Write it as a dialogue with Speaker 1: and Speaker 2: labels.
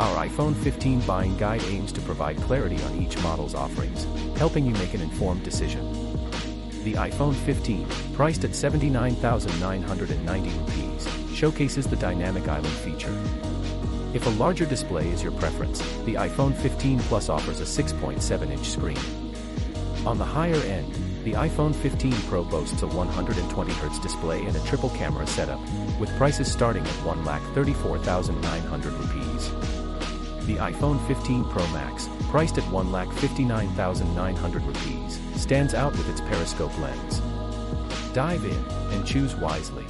Speaker 1: Our iPhone 15 buying guide aims to provide clarity on each model's offerings, helping you make an informed decision. The iPhone 15, priced at 79,990 rupees, showcases the dynamic island feature. If a larger display is your preference, the iPhone 15 Plus offers a 6.7-inch screen. On the higher end, the iPhone 15 Pro boasts a 120Hz display and a triple camera setup, with prices starting at 1,34,900 rupees. The iPhone 15 Pro Max, priced at 1,59,900 rupees, stands out with its periscope lens. Dive in and choose wisely.